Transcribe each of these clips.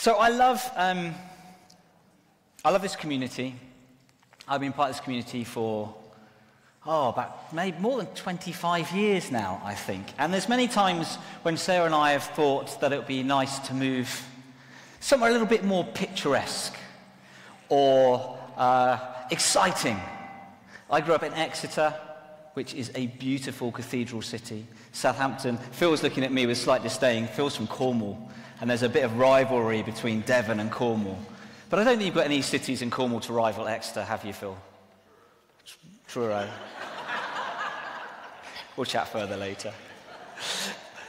So I love, um, I love this community. I've been part of this community for, oh, about maybe more than 25 years now, I think. And there's many times when Sarah and I have thought that it would be nice to move somewhere a little bit more picturesque or uh, exciting. I grew up in Exeter, which is a beautiful cathedral city. Southampton, Phil's looking at me with slight disdain. Phil's from Cornwall, and there's a bit of rivalry between Devon and Cornwall. But I don't think you've got any cities in Cornwall to rival Exeter, have you, Phil? Truro. we'll chat further later.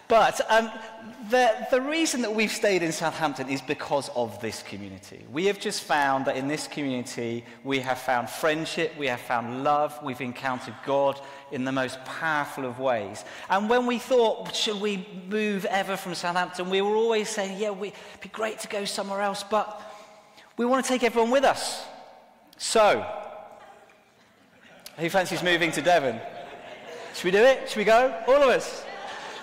But um, the, the reason that we've stayed in Southampton is because of this community. We have just found that in this community, we have found friendship, we have found love, we've encountered God in the most powerful of ways. And when we thought, should we move ever from Southampton, we were always saying, yeah, it'd be great to go somewhere else, but we want to take everyone with us. So, who fancies moving to Devon? Should we do it? Should we go? All of us.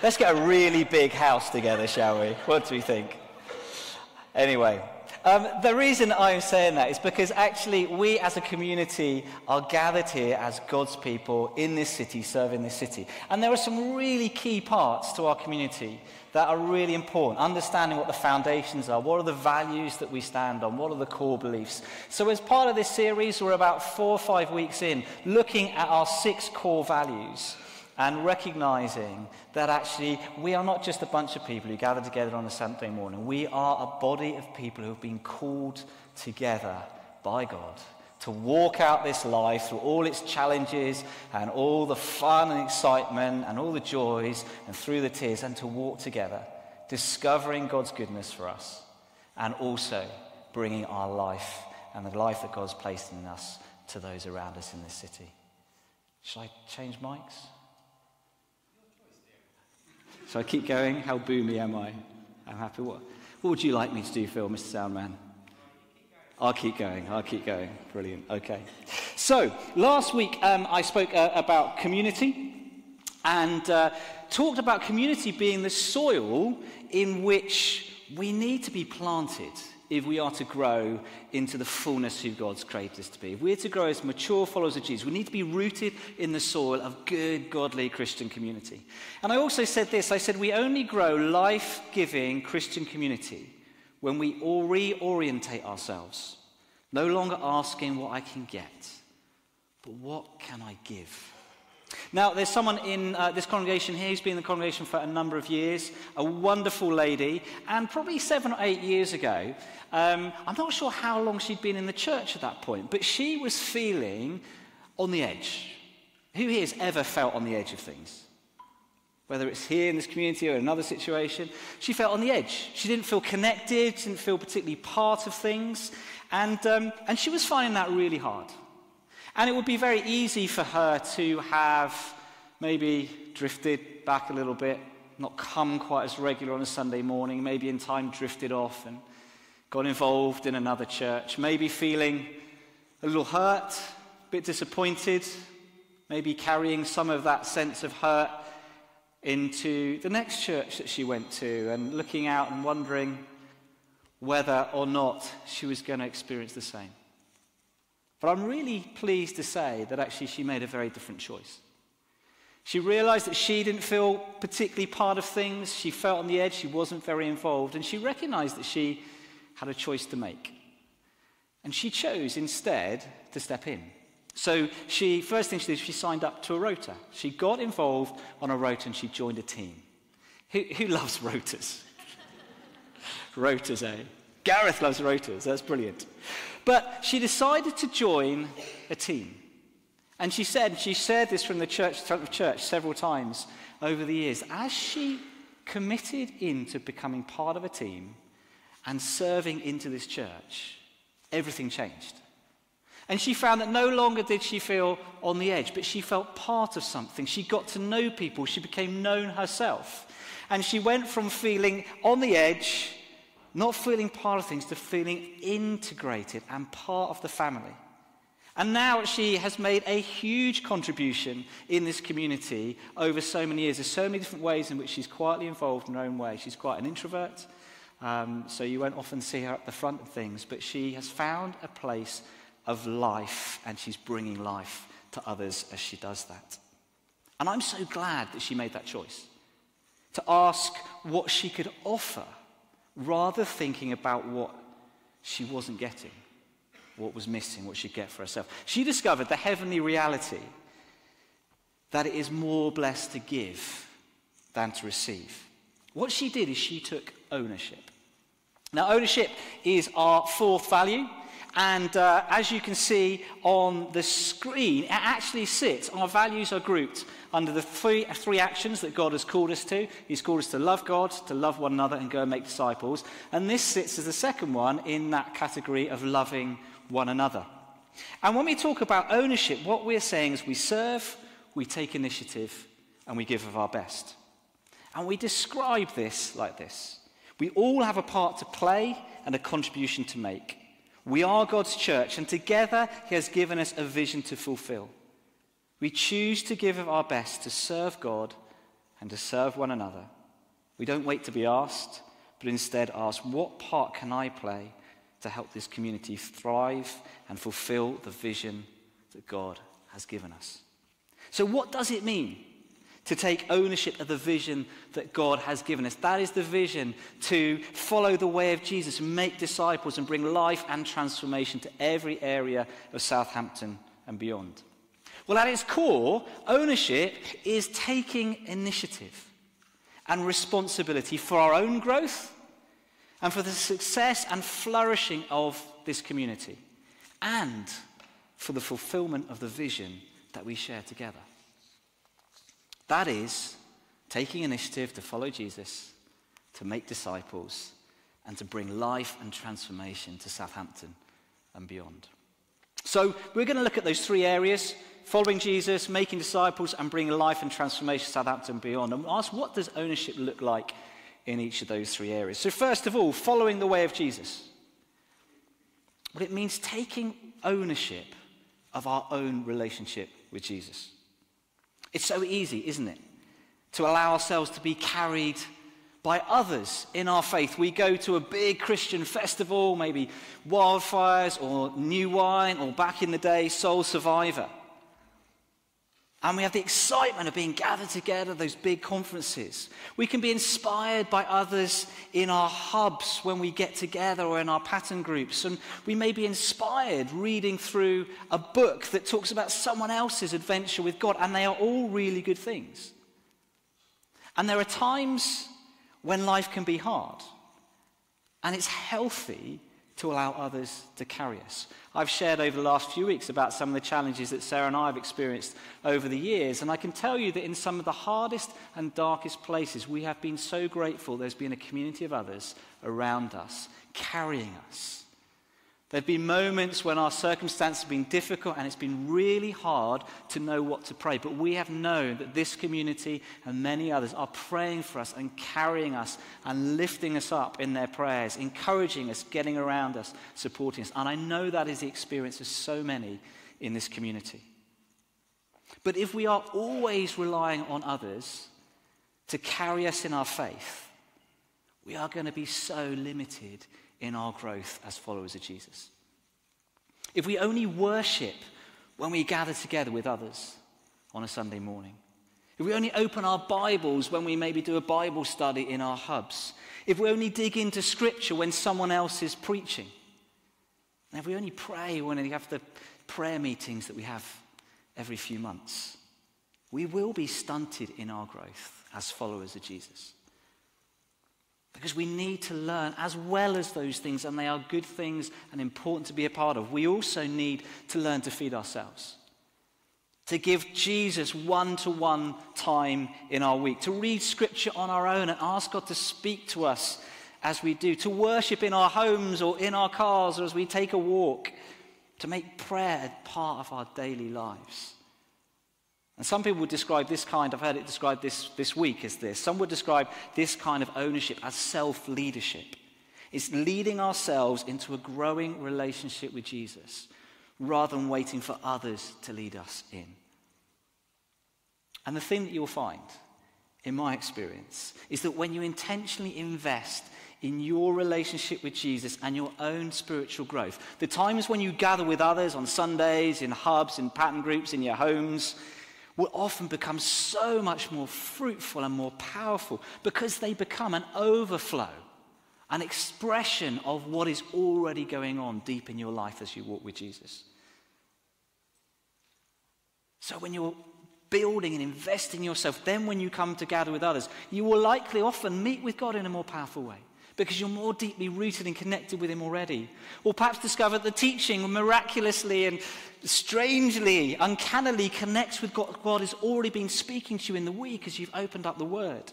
Let's get a really big house together, shall we? What do we think? Anyway, um, the reason I'm saying that is because actually we as a community are gathered here as God's people in this city, serving this city. And there are some really key parts to our community that are really important. Understanding what the foundations are, what are the values that we stand on, what are the core beliefs. So, as part of this series, we're about four or five weeks in, looking at our six core values and recognizing that actually we are not just a bunch of people who gather together on a Sunday morning. We are a body of people who have been called together by God to walk out this life through all its challenges and all the fun and excitement and all the joys and through the tears and to walk together, discovering God's goodness for us and also bringing our life and the life that God's placed in us to those around us in this city. Shall I change mics? So I keep going. How boomy am I? I'm happy. What, what would you like me to do, Phil, Mr. Soundman? I'll keep going. I'll keep going. Brilliant. Okay. So last week um, I spoke uh, about community and uh, talked about community being the soil in which we need to be planted if we are to grow into the fullness who God's created us to be. If we're to grow as mature followers of Jesus, we need to be rooted in the soil of good, godly Christian community. And I also said this I said, we only grow life giving Christian community when we all reorientate ourselves, no longer asking what I can get, but what can I give? Now, there's someone in uh, this congregation here who's been in the congregation for a number of years, a wonderful lady, and probably seven or eight years ago, um, I'm not sure how long she'd been in the church at that point, but she was feeling on the edge. Who here has ever felt on the edge of things? Whether it's here in this community or in another situation, she felt on the edge. She didn't feel connected, didn't feel particularly part of things, and, um, and she was finding that really hard. And it would be very easy for her to have maybe drifted back a little bit, not come quite as regular on a Sunday morning, maybe in time drifted off and got involved in another church, maybe feeling a little hurt, a bit disappointed, maybe carrying some of that sense of hurt into the next church that she went to and looking out and wondering whether or not she was going to experience the same. But I'm really pleased to say that actually she made a very different choice. She realized that she didn't feel particularly part of things. She felt on the edge. She wasn't very involved. And she recognized that she had a choice to make. And she chose instead to step in. So she, first thing she did, she signed up to a rota. She got involved on a rota and she joined a team. Who, who loves rotas? rotas, eh? Gareth loves rotas. That's brilliant. But she decided to join a team. And she said, she shared this from the church, of church several times over the years. As she committed into becoming part of a team, and serving into this church, everything changed. And she found that no longer did she feel on the edge, but she felt part of something. She got to know people, she became known herself. And she went from feeling on the edge, not feeling part of things, to feeling integrated and part of the family. And now she has made a huge contribution in this community over so many years. There's so many different ways in which she's quietly involved in her own way. She's quite an introvert. Um, so you won't often see her at the front of things, but she has found a place of life and she's bringing life to others as she does that. And I'm so glad that she made that choice to ask what she could offer rather thinking about what she wasn't getting, what was missing, what she'd get for herself. She discovered the heavenly reality that it is more blessed to give than to receive. What she did is she took ownership. Now, ownership is our fourth value. And uh, as you can see on the screen, it actually sits, our values are grouped under the three, three actions that God has called us to. He's called us to love God, to love one another, and go and make disciples. And this sits as the second one in that category of loving one another. And when we talk about ownership, what we're saying is we serve, we take initiative, and we give of our best. And we describe this like this We all have a part to play and a contribution to make. We are God's church, and together He has given us a vision to fulfill. We choose to give of our best to serve God and to serve one another. We don't wait to be asked, but instead ask, What part can I play to help this community thrive and fulfill the vision that God has given us? So, what does it mean to take ownership of the vision that God has given us? That is the vision to follow the way of Jesus, make disciples, and bring life and transformation to every area of Southampton and beyond. Well, at its core, ownership is taking initiative and responsibility for our own growth and for the success and flourishing of this community and for the fulfillment of the vision that we share together. That is taking initiative to follow Jesus, to make disciples, and to bring life and transformation to Southampton and beyond. So, we're going to look at those three areas following Jesus, making disciples, and bringing life and transformation to Southampton and beyond. And ask what does ownership look like in each of those three areas? So, first of all, following the way of Jesus. Well, it means taking ownership of our own relationship with Jesus. It's so easy, isn't it? To allow ourselves to be carried by others in our faith. We go to a big Christian festival, maybe wildfires or new wine, or back in the day, Soul Survivor. And we have the excitement of being gathered together, those big conferences. We can be inspired by others in our hubs when we get together or in our pattern groups. And we may be inspired reading through a book that talks about someone else's adventure with God. And they are all really good things. And there are times when life can be hard. And it's healthy to allow others to carry us. I've shared over the last few weeks about some of the challenges that Sarah and I have experienced over the years, and I can tell you that in some of the hardest and darkest places, we have been so grateful there's been a community of others around us, carrying us, there have been moments when our circumstances have been difficult and it's been really hard to know what to pray. But we have known that this community and many others are praying for us and carrying us and lifting us up in their prayers, encouraging us, getting around us, supporting us. And I know that is the experience of so many in this community. But if we are always relying on others to carry us in our faith, we are going to be so limited in our growth as followers of Jesus. If we only worship when we gather together with others on a Sunday morning, if we only open our Bibles when we maybe do a Bible study in our hubs, if we only dig into Scripture when someone else is preaching, and if we only pray when we have the prayer meetings that we have every few months, we will be stunted in our growth as followers of Jesus. Because we need to learn as well as those things, and they are good things and important to be a part of. We also need to learn to feed ourselves. To give Jesus one to one time in our week, to read scripture on our own and ask God to speak to us as we do, to worship in our homes or in our cars or as we take a walk, to make prayer part of our daily lives. And some people would describe this kind, I've heard it described this, this week as this. Some would describe this kind of ownership as self leadership. It's leading ourselves into a growing relationship with Jesus rather than waiting for others to lead us in. And the thing that you'll find, in my experience, is that when you intentionally invest in your relationship with Jesus and your own spiritual growth. The times when you gather with others on Sundays, in hubs, in pattern groups, in your homes, will often become so much more fruitful and more powerful because they become an overflow, an expression of what is already going on deep in your life as you walk with Jesus. So when you're building and investing yourself, then when you come to gather with others, you will likely often meet with God in a more powerful way because you're more deeply rooted and connected with Him already. Or perhaps discover the teaching miraculously and strangely, uncannily connects with what God has already been speaking to you in the week as you've opened up the Word.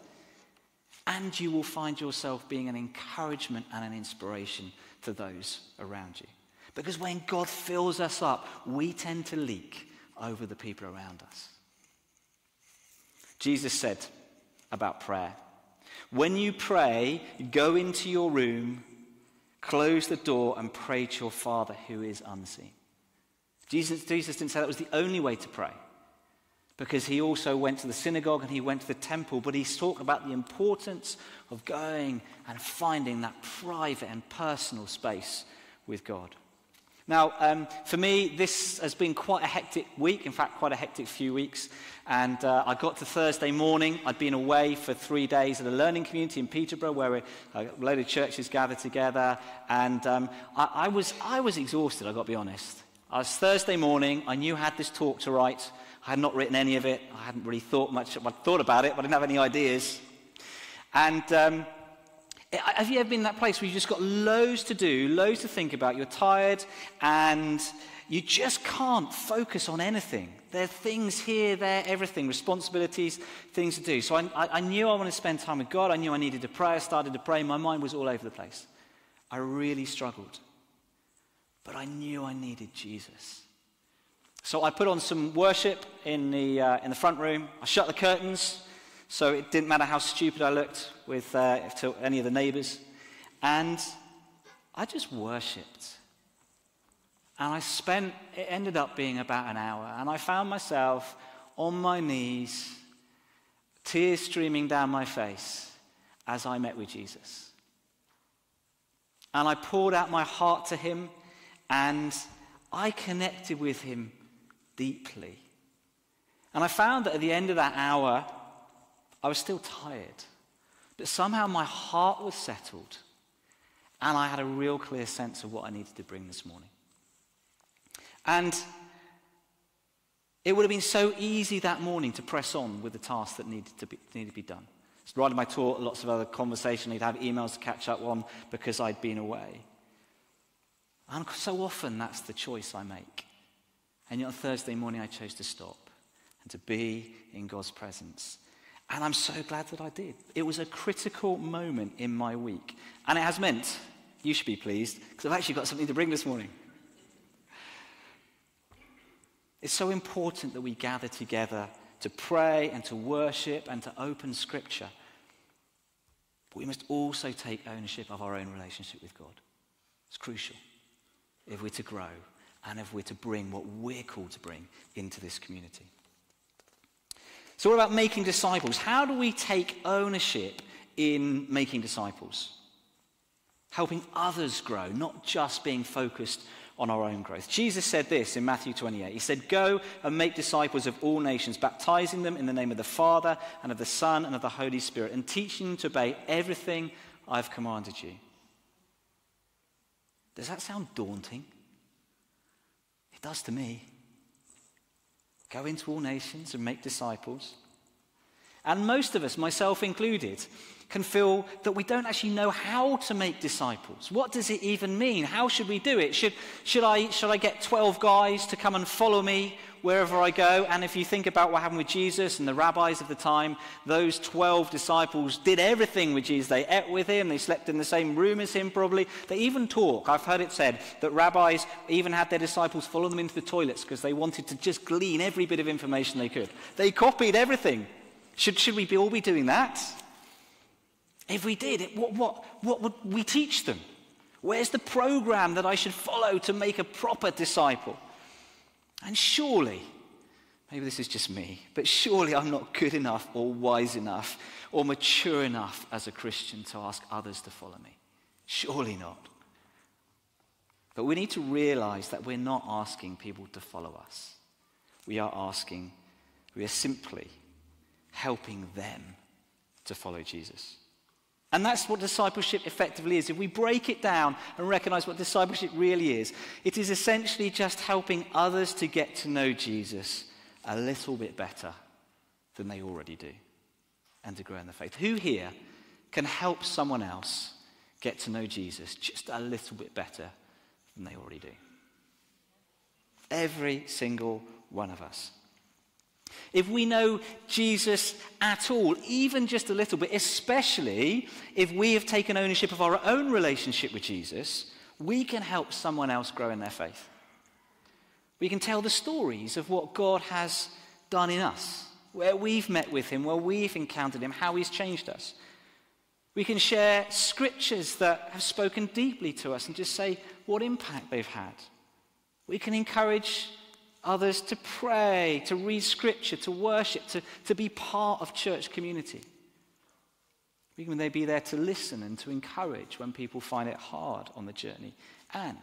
And you will find yourself being an encouragement and an inspiration to those around you. Because when God fills us up, we tend to leak over the people around us. Jesus said about prayer when you pray, go into your room, close the door, and pray to your Father who is unseen. Jesus, Jesus didn't say that was the only way to pray because he also went to the synagogue and he went to the temple, but he's talked about the importance of going and finding that private and personal space with God. Now, um, for me, this has been quite a hectic week, in fact, quite a hectic few weeks. And uh, I got to Thursday morning. I'd been away for three days at a learning community in Peterborough where a load of churches gathered together. And um, I, I, was, I was exhausted, I've got to be honest. I was Thursday morning. I knew I had this talk to write. I had not written any of it. I hadn't really thought much. I thought about it, but I didn't have any ideas. And um, have you ever been in that place where you've just got loads to do, loads to think about, you're tired, and you just can't focus on anything? There are things here, there, everything, responsibilities, things to do. So I, I, knew I wanted to spend time with God. I knew I needed to pray. I started to pray. My mind was all over the place. I really struggled. But I knew I needed Jesus. So I put on some worship in the, uh, in the front room. I shut the curtains. So it didn't matter how stupid I looked with uh, to any of the neighbors. And I just worshipped. And I spent, it ended up being about an hour. And I found myself on my knees, tears streaming down my face as I met with Jesus. And I poured out my heart to him and I connected with him deeply. And I found that at the end of that hour, I was still tired, but somehow my heart was settled and I had a real clear sense of what I needed to bring this morning. And it would have been so easy that morning to press on with the task that needed to be, needed to be done. So riding my tour, lots of other conversation, I'd have emails to catch up on because I'd been away. And so often that's the choice I make. And yet on Thursday morning, I chose to stop and to be in God's presence and I'm so glad that I did. It was a critical moment in my week. And it has meant, you should be pleased, because I've actually got something to bring this morning. It's so important that we gather together to pray and to worship and to open scripture. But we must also take ownership of our own relationship with God. It's crucial if we're to grow and if we're to bring what we're called to bring into this community. So, what about making disciples? How do we take ownership in making disciples? Helping others grow, not just being focused on our own growth. Jesus said this in Matthew 28. He said, Go and make disciples of all nations, baptizing them in the name of the Father and of the Son and of the Holy Spirit, and teaching them to obey everything I've commanded you. Does that sound daunting? It does to me. Go into all nations and make disciples. And most of us, myself included, can feel that we don't actually know how to make disciples. What does it even mean? How should we do it? Should, should, I, should I get 12 guys to come and follow me wherever I go. And if you think about what happened with Jesus and the rabbis of the time, those 12 disciples did everything with Jesus. They ate with him, they slept in the same room as him, probably. They even talk. I've heard it said that rabbis even had their disciples follow them into the toilets because they wanted to just glean every bit of information they could. They copied everything. Should, should we be all be doing that? If we did, it, what, what, what would we teach them? Where's the program that I should follow to make a proper disciple? And surely, maybe this is just me, but surely I'm not good enough or wise enough or mature enough as a Christian to ask others to follow me. Surely not. But we need to realize that we're not asking people to follow us. We are asking, we are simply helping them to follow Jesus. And that's what discipleship effectively is. If we break it down and recognize what discipleship really is, it is essentially just helping others to get to know Jesus a little bit better than they already do and to grow in the faith. Who here can help someone else get to know Jesus just a little bit better than they already do? Every single one of us. If we know Jesus at all, even just a little bit, especially if we have taken ownership of our own relationship with Jesus, we can help someone else grow in their faith. We can tell the stories of what God has done in us, where we've met with Him, where we've encountered Him, how He's changed us. We can share scriptures that have spoken deeply to us and just say what impact they've had. We can encourage others to pray, to read scripture, to worship, to, to be part of church community. Can they be there to listen and to encourage when people find it hard on the journey. And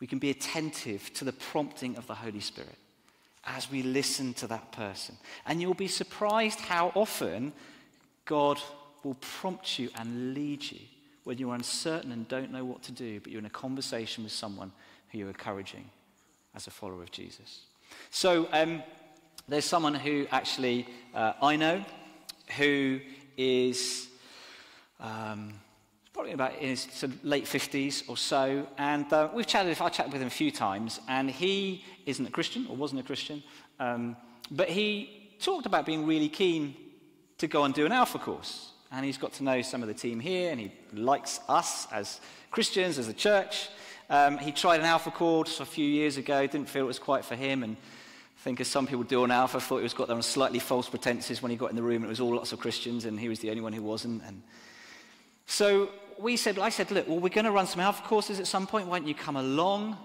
we can be attentive to the prompting of the Holy Spirit as we listen to that person. And you'll be surprised how often God will prompt you and lead you when you're uncertain and don't know what to do, but you're in a conversation with someone who you're encouraging as a follower of Jesus. So um, there's someone who actually uh, I know who is um, probably about in his sort of late 50s or so, and uh, we've chatted. I chatted with him a few times, and he isn't a Christian or wasn't a Christian, um, but he talked about being really keen to go and do an Alpha course. And he's got to know some of the team here, and he likes us as Christians, as a church. Um, he tried an alpha course a few years ago, didn't feel it was quite for him, and I think as some people do on alpha, thought he was got there on slightly false pretenses when he got in the room. and It was all lots of Christians, and he was the only one who wasn't. And so we said, I said, look, well, we're going to run some alpha courses at some point. Why don't you come along?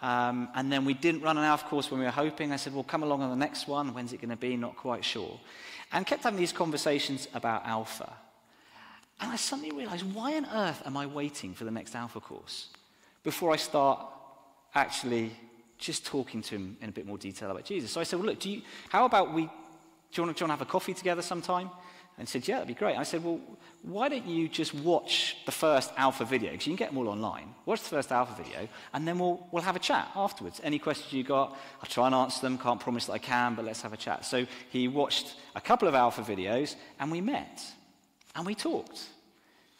Um, and then we didn't run an alpha course when we were hoping. I said, well, come along on the next one. When's it going to be? Not quite sure. And kept having these conversations about alpha. And I suddenly realized, why on earth am I waiting for the next alpha course? Before I start actually just talking to him in a bit more detail about Jesus. So I said, well, look, do you, how about we, do you, want to, do you want to have a coffee together sometime? And he said, yeah, that'd be great. I said, well, why don't you just watch the first alpha video? Because you can get them all online. Watch the first alpha video, and then we'll, we'll have a chat afterwards. Any questions you got, I'll try and answer them. Can't promise that I can, but let's have a chat. So he watched a couple of alpha videos, and we met, and we talked,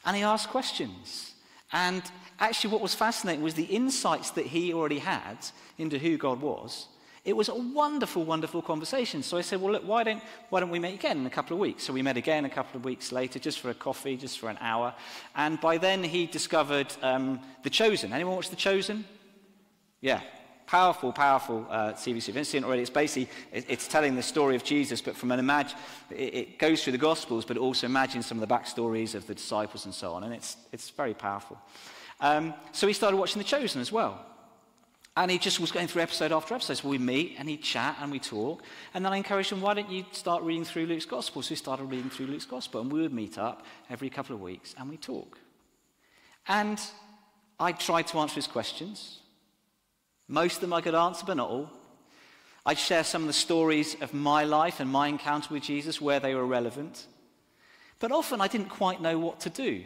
and he asked questions. And actually, what was fascinating was the insights that he already had into who God was. It was a wonderful, wonderful conversation. So I said, Well, look, why don't, why don't we meet again in a couple of weeks? So we met again a couple of weeks later, just for a coffee, just for an hour. And by then, he discovered um, The Chosen. Anyone watch The Chosen? Yeah, powerful, powerful uh, TV series. You've seen it already, it's basically, it, it's telling the story of Jesus, but from an imagine, it, it, goes through the Gospels, but also imagines some of the backstories of the disciples and so on, and it's, it's very powerful. Um, so he started watching The Chosen as well. And he just was going through episode after episode. So we meet and he'd chat and we talk. And then I encouraged him, why don't you start reading through Luke's Gospel? So he started reading through Luke's Gospel. And we would meet up every couple of weeks and we talk. And I tried to answer his questions. Most of them I could answer, but not all. I'd share some of the stories of my life and my encounter with Jesus where they were relevant. But often I didn't quite know what to do.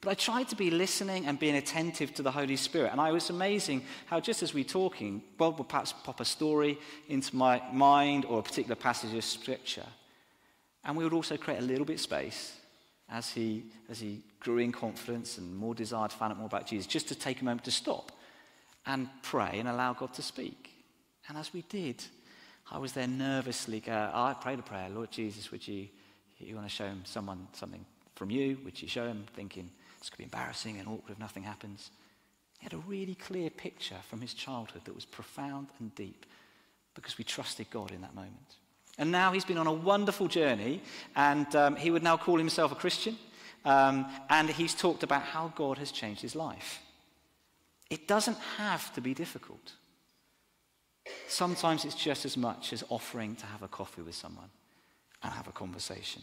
But I tried to be listening and being attentive to the Holy Spirit. And I was amazing how, just as we were talking, God would perhaps pop a story into my mind or a particular passage of Scripture. And we would also create a little bit of space as he, as he grew in confidence and more desire to find out more about Jesus, just to take a moment to stop and pray and allow God to speak. And as we did, I was there nervously. Go, I prayed a prayer, Lord Jesus, would you, you want to show him someone something from you? Would you show him? Thinking this could be embarrassing and awkward if nothing happens. He had a really clear picture from his childhood that was profound and deep because we trusted God in that moment. And now he's been on a wonderful journey, and um, he would now call himself a Christian. Um, and he's talked about how God has changed his life. It doesn't have to be difficult. Sometimes it's just as much as offering to have a coffee with someone and have a conversation.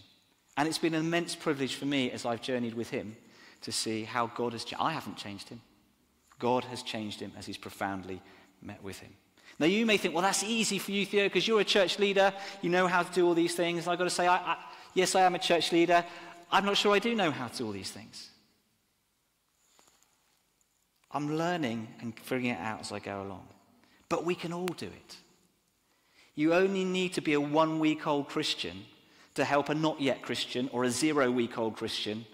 And it's been an immense privilege for me as I've journeyed with him to see how God has changed. I haven't changed him. God has changed him as he's profoundly met with him. Now, you may think, well, that's easy for you, Theo, because you're a church leader. You know how to do all these things. I've got to say, I, I, yes, I am a church leader. I'm not sure I do know how to do all these things. I'm learning and figuring it out as I go along. But we can all do it. You only need to be a one week old Christian to help a not yet Christian or a zero week old Christian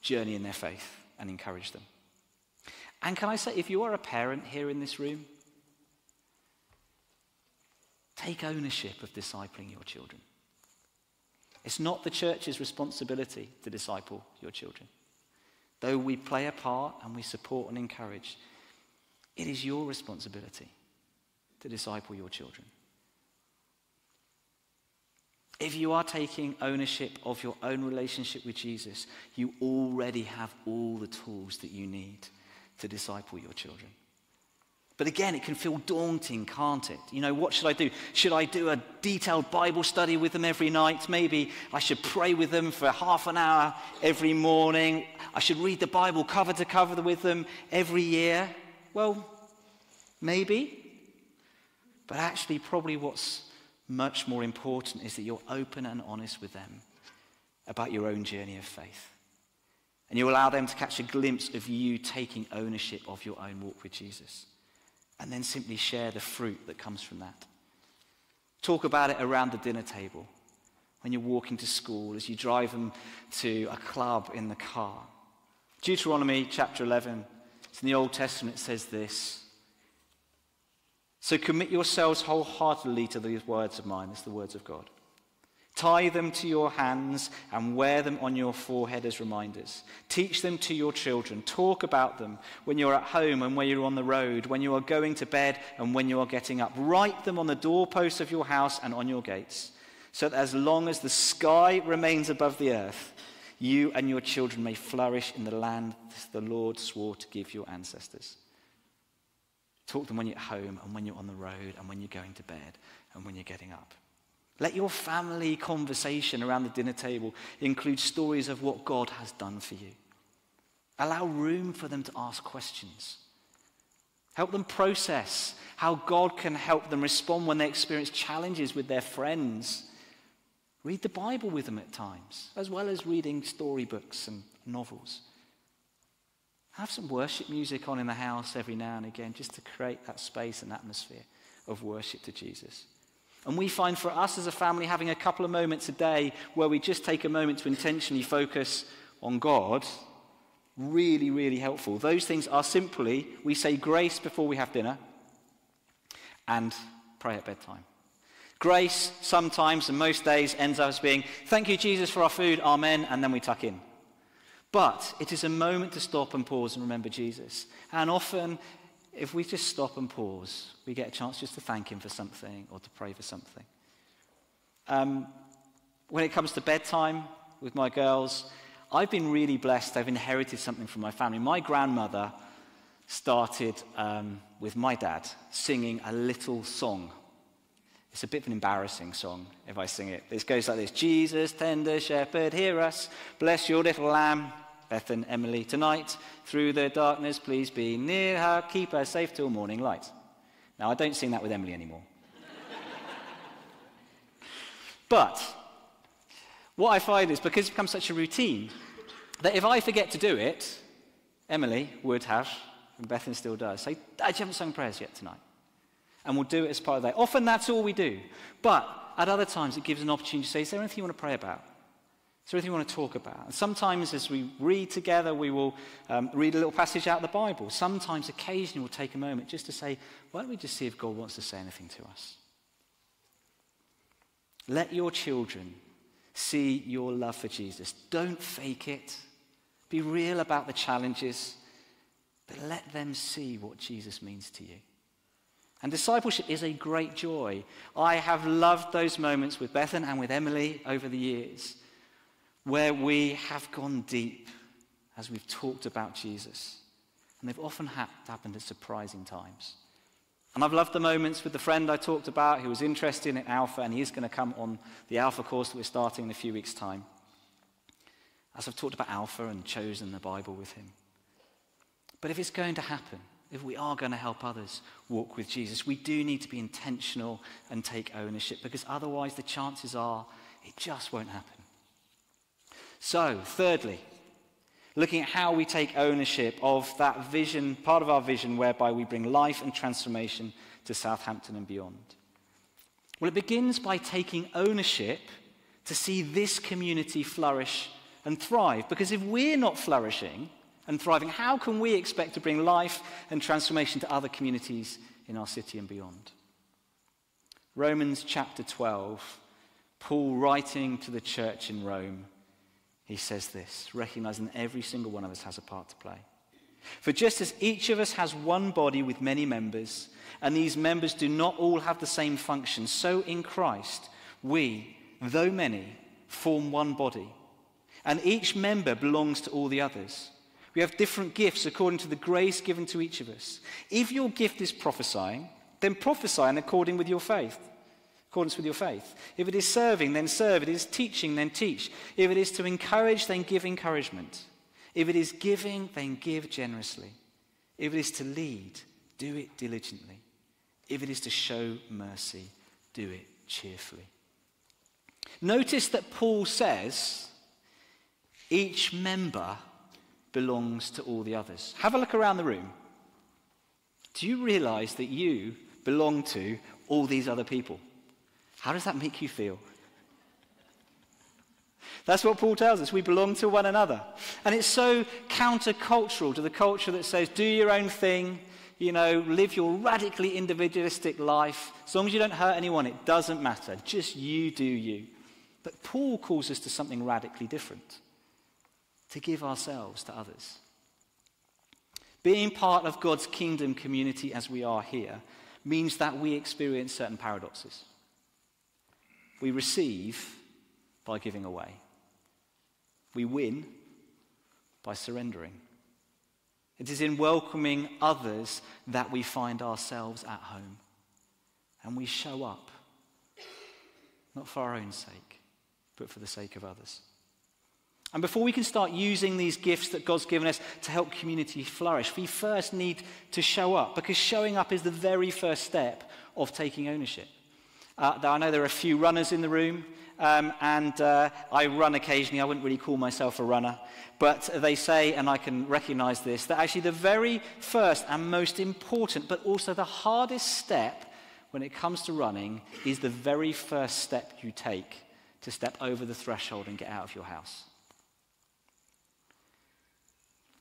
journey in their faith and encourage them. And can I say, if you are a parent here in this room, take ownership of discipling your children. It's not the church's responsibility to disciple your children. Though we play a part and we support and encourage, it is your responsibility to disciple your children. If you are taking ownership of your own relationship with Jesus, you already have all the tools that you need to disciple your children. But again, it can feel daunting, can't it? You know, what should I do? Should I do a detailed Bible study with them every night? Maybe I should pray with them for half an hour every morning. I should read the Bible cover to cover with them every year. Well, maybe. But actually, probably what's much more important is that you're open and honest with them about your own journey of faith. And you allow them to catch a glimpse of you taking ownership of your own walk with Jesus. And then simply share the fruit that comes from that. Talk about it around the dinner table, when you're walking to school, as you drive them to a club in the car. Deuteronomy chapter 11, it's in the Old Testament, it says this. So commit yourselves wholeheartedly to these words of mine. It's the words of God. Tie them to your hands and wear them on your forehead as reminders. Teach them to your children. Talk about them when you're at home and when you're on the road, when you are going to bed and when you are getting up. Write them on the doorposts of your house and on your gates, so that as long as the sky remains above the earth, you and your children may flourish in the land the Lord swore to give your ancestors. Talk to them when you're at home and when you're on the road and when you're going to bed and when you're getting up. Let your family conversation around the dinner table include stories of what God has done for you. Allow room for them to ask questions. Help them process how God can help them respond when they experience challenges with their friends. Read the Bible with them at times, as well as reading storybooks and novels. Have some worship music on in the house every now and again, just to create that space and atmosphere of worship to Jesus. And we find for us as a family having a couple of moments a day where we just take a moment to intentionally focus on God really, really helpful. Those things are simply we say grace before we have dinner and pray at bedtime. Grace sometimes and most days ends up as being, Thank you, Jesus, for our food, Amen, and then we tuck in. But it is a moment to stop and pause and remember Jesus. And often if we just stop and pause, we get a chance just to thank Him for something or to pray for something. Um, when it comes to bedtime with my girls, I've been really blessed. I've inherited something from my family. My grandmother started um, with my dad singing a little song. It's a bit of an embarrassing song if I sing it. It goes like this Jesus, tender shepherd, hear us. Bless your little lamb. Bethan Emily tonight. Through the darkness, please be near her. Keep her safe till morning light. Now, I don't sing that with Emily anymore. but what I find is because it's become such a routine that if I forget to do it, Emily would have, and Bethan still does, say, Dad, you haven't sung prayers yet tonight. And we'll do it as part of that. Often that's all we do. But at other times, it gives an opportunity to say, Is there anything you want to pray about? Is there anything you want to talk about? And sometimes, as we read together, we will um, read a little passage out of the Bible. Sometimes, occasionally, we'll take a moment just to say, why don't we just see if God wants to say anything to us? Let your children see your love for Jesus. Don't fake it. Be real about the challenges, but let them see what Jesus means to you. And discipleship is a great joy. I have loved those moments with Bethan and with Emily over the years where we have gone deep as we've talked about Jesus. And they've often ha- happened at surprising times. And I've loved the moments with the friend I talked about who was interested in Alpha, and he's going to come on the Alpha course that we're starting in a few weeks' time. as I've talked about Alpha and chosen the Bible with him. But if it's going to happen, if we are going to help others walk with Jesus, we do need to be intentional and take ownership because otherwise the chances are it just won't happen. So, thirdly, looking at how we take ownership of that vision, part of our vision whereby we bring life and transformation to Southampton and beyond. Well, it begins by taking ownership to see this community flourish and thrive. Because if we're not flourishing and thriving, how can we expect to bring life and transformation to other communities in our city and beyond? Romans chapter 12, Paul writing to the church in Rome he says this, recognizing that every single one of us has a part to play. For just as each of us has one body with many members, and these members do not all have the same function, so in Christ, we, though many, form one body. And each member belongs to all the others. We have different gifts according to the grace given to each of us. If your gift is prophesying, then prophesy in according with your faith accordance with your faith. If it is serving, then serve. If it is teaching, then teach. If it is to encourage, then give encouragement. If it is giving, then give generously. If it is to lead, do it diligently. If it is to show mercy, do it cheerfully. Notice that Paul says each member belongs to all the others. Have a look around the room. Do you realize that you belong to all these other people? How does that make you feel? That's what Paul tells us. We belong to one another. And it's so countercultural to the culture that says, do your own thing, you know, live your radically individualistic life. As long as you don't hurt anyone, it doesn't matter. Just you do you. But Paul calls us to something radically different to give ourselves to others. Being part of God's kingdom community as we are here means that we experience certain paradoxes. We receive by giving away. We win by surrendering. It is in welcoming others that we find ourselves at home. And we show up, not for our own sake, but for the sake of others. And before we can start using these gifts that God's given us to help community flourish, we first need to show up because showing up is the very first step of taking ownership. Uh, I know there are a few runners in the room, um, and uh, I run occasionally. I wouldn't really call myself a runner. But they say, and I can recognize this, that actually the very first and most important, but also the hardest step when it comes to running is the very first step you take to step over the threshold and get out of your house.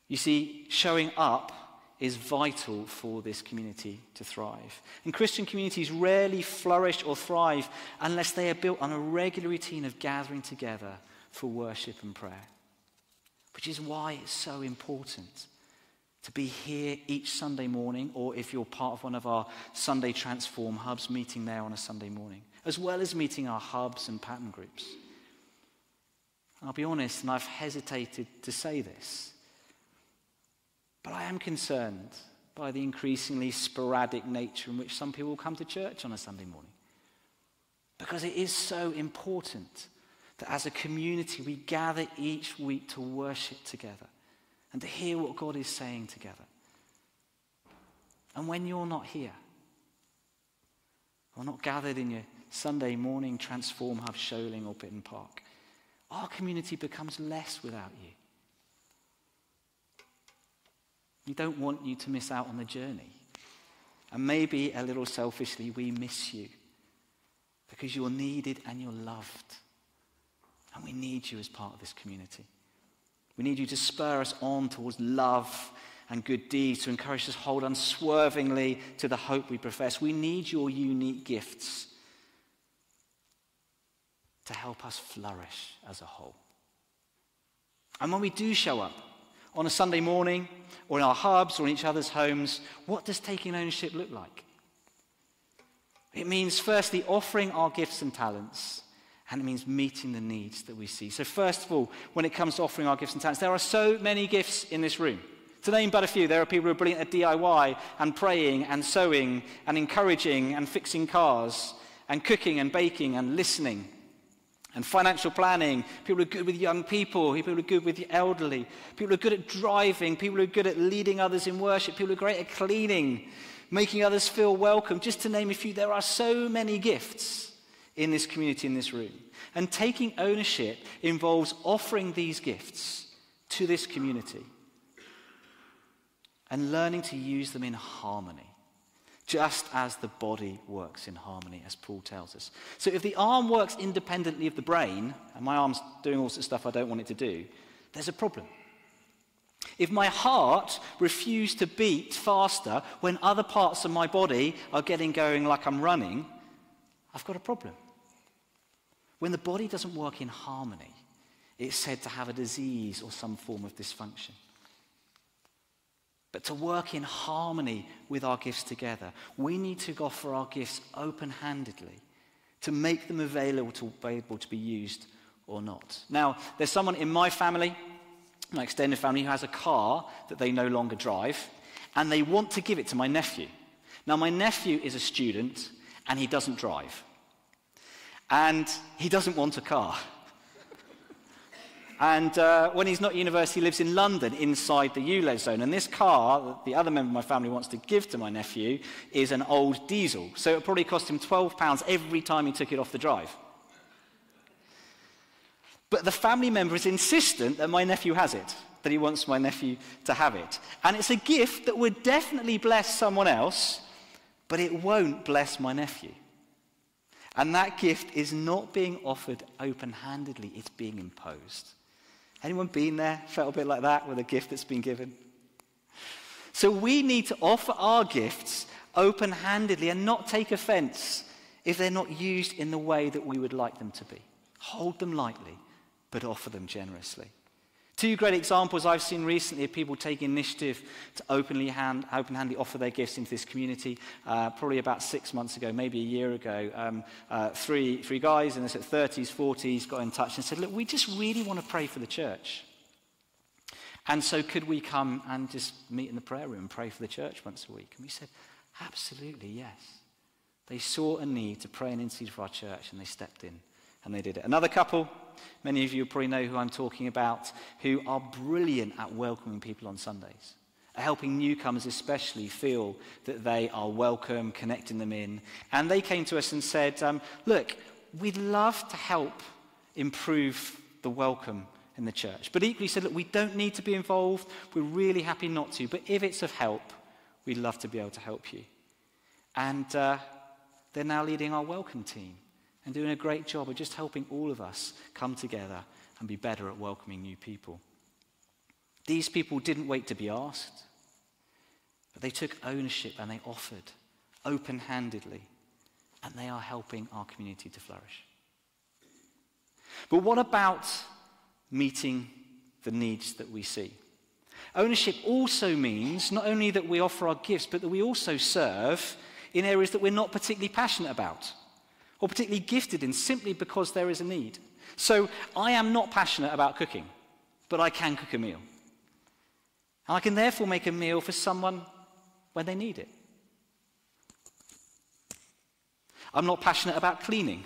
You see, showing up is vital for this community to thrive. And Christian communities rarely flourish or thrive unless they are built on a regular routine of gathering together for worship and prayer. Which is why it's so important to be here each Sunday morning, or if you're part of one of our Sunday Transform hubs, meeting there on a Sunday morning, as well as meeting our hubs and pattern groups. I'll be honest, and I've hesitated to say this. But I am concerned by the increasingly sporadic nature in which some people come to church on a Sunday morning. Because it is so important that as a community we gather each week to worship together and to hear what God is saying together. And when you're not here, or not gathered in your Sunday morning Transform Hub, Sholing, or Bitterne Park, our community becomes less without you. We don't want you to miss out on the journey. And maybe a little selfishly, we miss you because you're needed and you're loved. And we need you as part of this community. We need you to spur us on towards love and good deeds, to encourage us to hold unswervingly to the hope we profess. We need your unique gifts to help us flourish as a whole. And when we do show up, on a Sunday morning or in our hubs or in each other's homes, what does taking ownership look like? It means, firstly, offering our gifts and talents, and it means meeting the needs that we see. So, first of all, when it comes to offering our gifts and talents, there are so many gifts in this room. To name but a few, there are people who are brilliant at DIY and praying and sewing and encouraging and fixing cars and cooking and baking and listening and financial planning, people are good with young people, people are good with the elderly, people are good at driving, people are good at leading others in worship, people are great at cleaning, making others feel welcome, just to name a few. There are so many gifts in this community, in this room. And taking ownership involves offering these gifts to this community and learning to use them in harmony just as the body works in harmony, as Paul tells us. So if the arm works independently of the brain, and my arm's doing all sorts of stuff I don't want it to do, there's a problem. If my heart refused to beat faster when other parts of my body are getting going like I'm running, I've got a problem. When the body doesn't work in harmony, it's said to have a disease or some form of dysfunction but to work in harmony with our gifts together. We need to offer our gifts open handedly to make them available to to be used or not. Now, there's someone in my family, my extended family, who has a car that they no longer drive, and they want to give it to my nephew. Now, my nephew is a student and he doesn't drive. And he doesn't want a car. And uh, when he's not at university, he lives in London inside the ULEZ zone. And this car that the other member of my family wants to give to my nephew is an old diesel. So it probably cost him £12 every time he took it off the drive. But the family member is insistent that my nephew has it, that he wants my nephew to have it. And it's a gift that would definitely bless someone else, but it won't bless my nephew. And that gift is not being offered open handedly, it's being imposed. Anyone been there, felt a bit like that with a gift that's been given? So we need to offer our gifts open handedly and not take offense if they're not used in the way that we would like them to be. Hold them lightly, but offer them generously. Two great examples I've seen recently of people taking initiative to openly hand, open-handedly offer their gifts into this community. Uh, probably about six months ago, maybe a year ago, um, uh, three, three guys in their 30s, 40s got in touch and said, look, we just really want to pray for the church. And so could we come and just meet in the prayer room and pray for the church once a week? And we said, absolutely, yes. They saw a need to pray and intercede for our church and they stepped in and they did it. Another couple, many of you probably know who I'm talking about, who are brilliant at welcoming people on Sundays, helping newcomers especially feel that they are welcome, connecting them in. And they came to us and said, um, Look, we'd love to help improve the welcome in the church. But equally said, Look, we don't need to be involved. We're really happy not to. But if it's of help, we'd love to be able to help you. And uh, they're now leading our welcome team and doing a great job of just helping all of us come together and be better at welcoming new people. These people didn't wait to be asked, but they took ownership and they offered open handedly, and they are helping our community to flourish. But what about meeting the needs that we see? Ownership also means not only that we offer our gifts, but that we also serve in areas that we're not particularly passionate about or particularly gifted in simply because there is a need. So I am not passionate about cooking, but I can cook a meal. And I can therefore make a meal for someone when they need it. I'm not passionate about cleaning.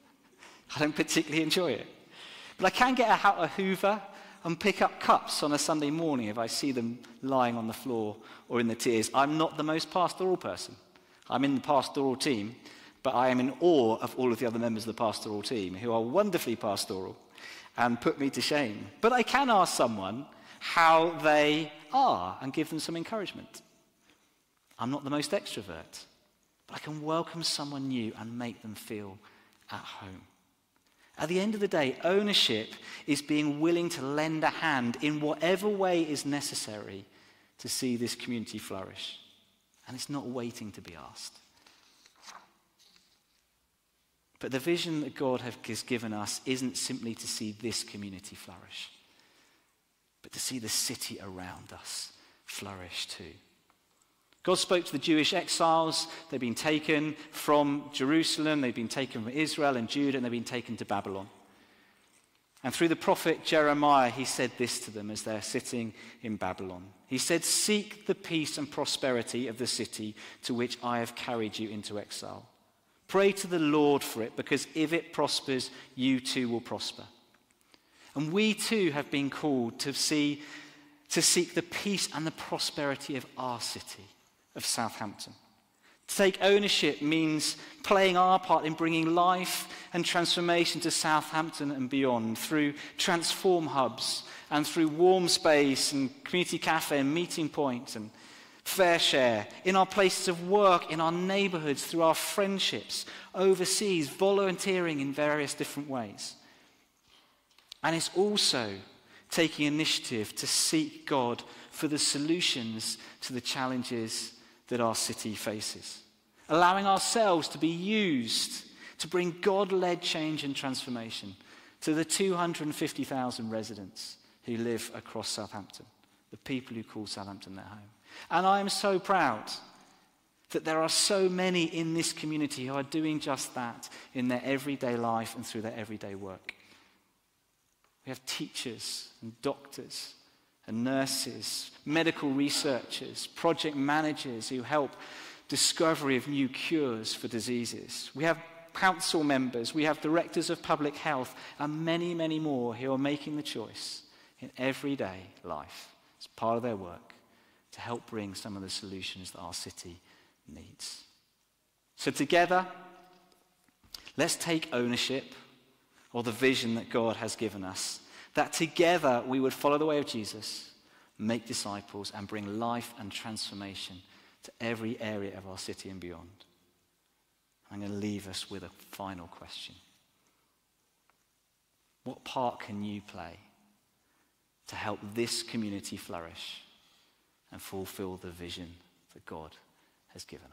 I don't particularly enjoy it. But I can get out a hoover and pick up cups on a Sunday morning if I see them lying on the floor or in the tears. I'm not the most pastoral person. I'm in the pastoral team, but I am in awe of all of the other members of the pastoral team who are wonderfully pastoral and put me to shame. But I can ask someone how they are and give them some encouragement. I'm not the most extrovert, but I can welcome someone new and make them feel at home. At the end of the day, ownership is being willing to lend a hand in whatever way is necessary to see this community flourish. And it's not waiting to be asked. But the vision that God has given us isn't simply to see this community flourish, but to see the city around us flourish too. God spoke to the Jewish exiles. They've been taken from Jerusalem, they've been taken from Israel and Judah, and they've been taken to Babylon. And through the prophet Jeremiah, he said this to them as they're sitting in Babylon. He said, Seek the peace and prosperity of the city to which I have carried you into exile. Pray to the Lord for it, because if it prospers, you too will prosper. And we too have been called to see to seek the peace and the prosperity of our city, of Southampton. To take ownership means playing our part in bringing life and transformation to Southampton and beyond through transform hubs and through warm space and community cafe and meeting points point and FareShare, in our places of work, in our neighborhoods, through our friendships, overseas, volunteering in various different ways. And it's also taking initiative to seek God for the solutions to the challenges that our city faces. Allowing ourselves to be used to bring God led change and transformation to the 250,000 residents who live across Southampton, the people who call Southampton their home. And I am so proud that there are so many in this community who are doing just that in their everyday life and through their everyday work. We have teachers and doctors and nurses, medical researchers, project managers who help discovery of new cures for diseases. We have council members, we have directors of public health, and many, many more who are making the choice in everyday life as part of their work to help bring some of the solutions that our city needs. So, together, let's take ownership of the vision that God has given us. That together we would follow the way of Jesus, make disciples, and bring life and transformation to every area of our city and beyond. I'm going to leave us with a final question. What part can you play to help this community flourish? And fulfill the vision that God has given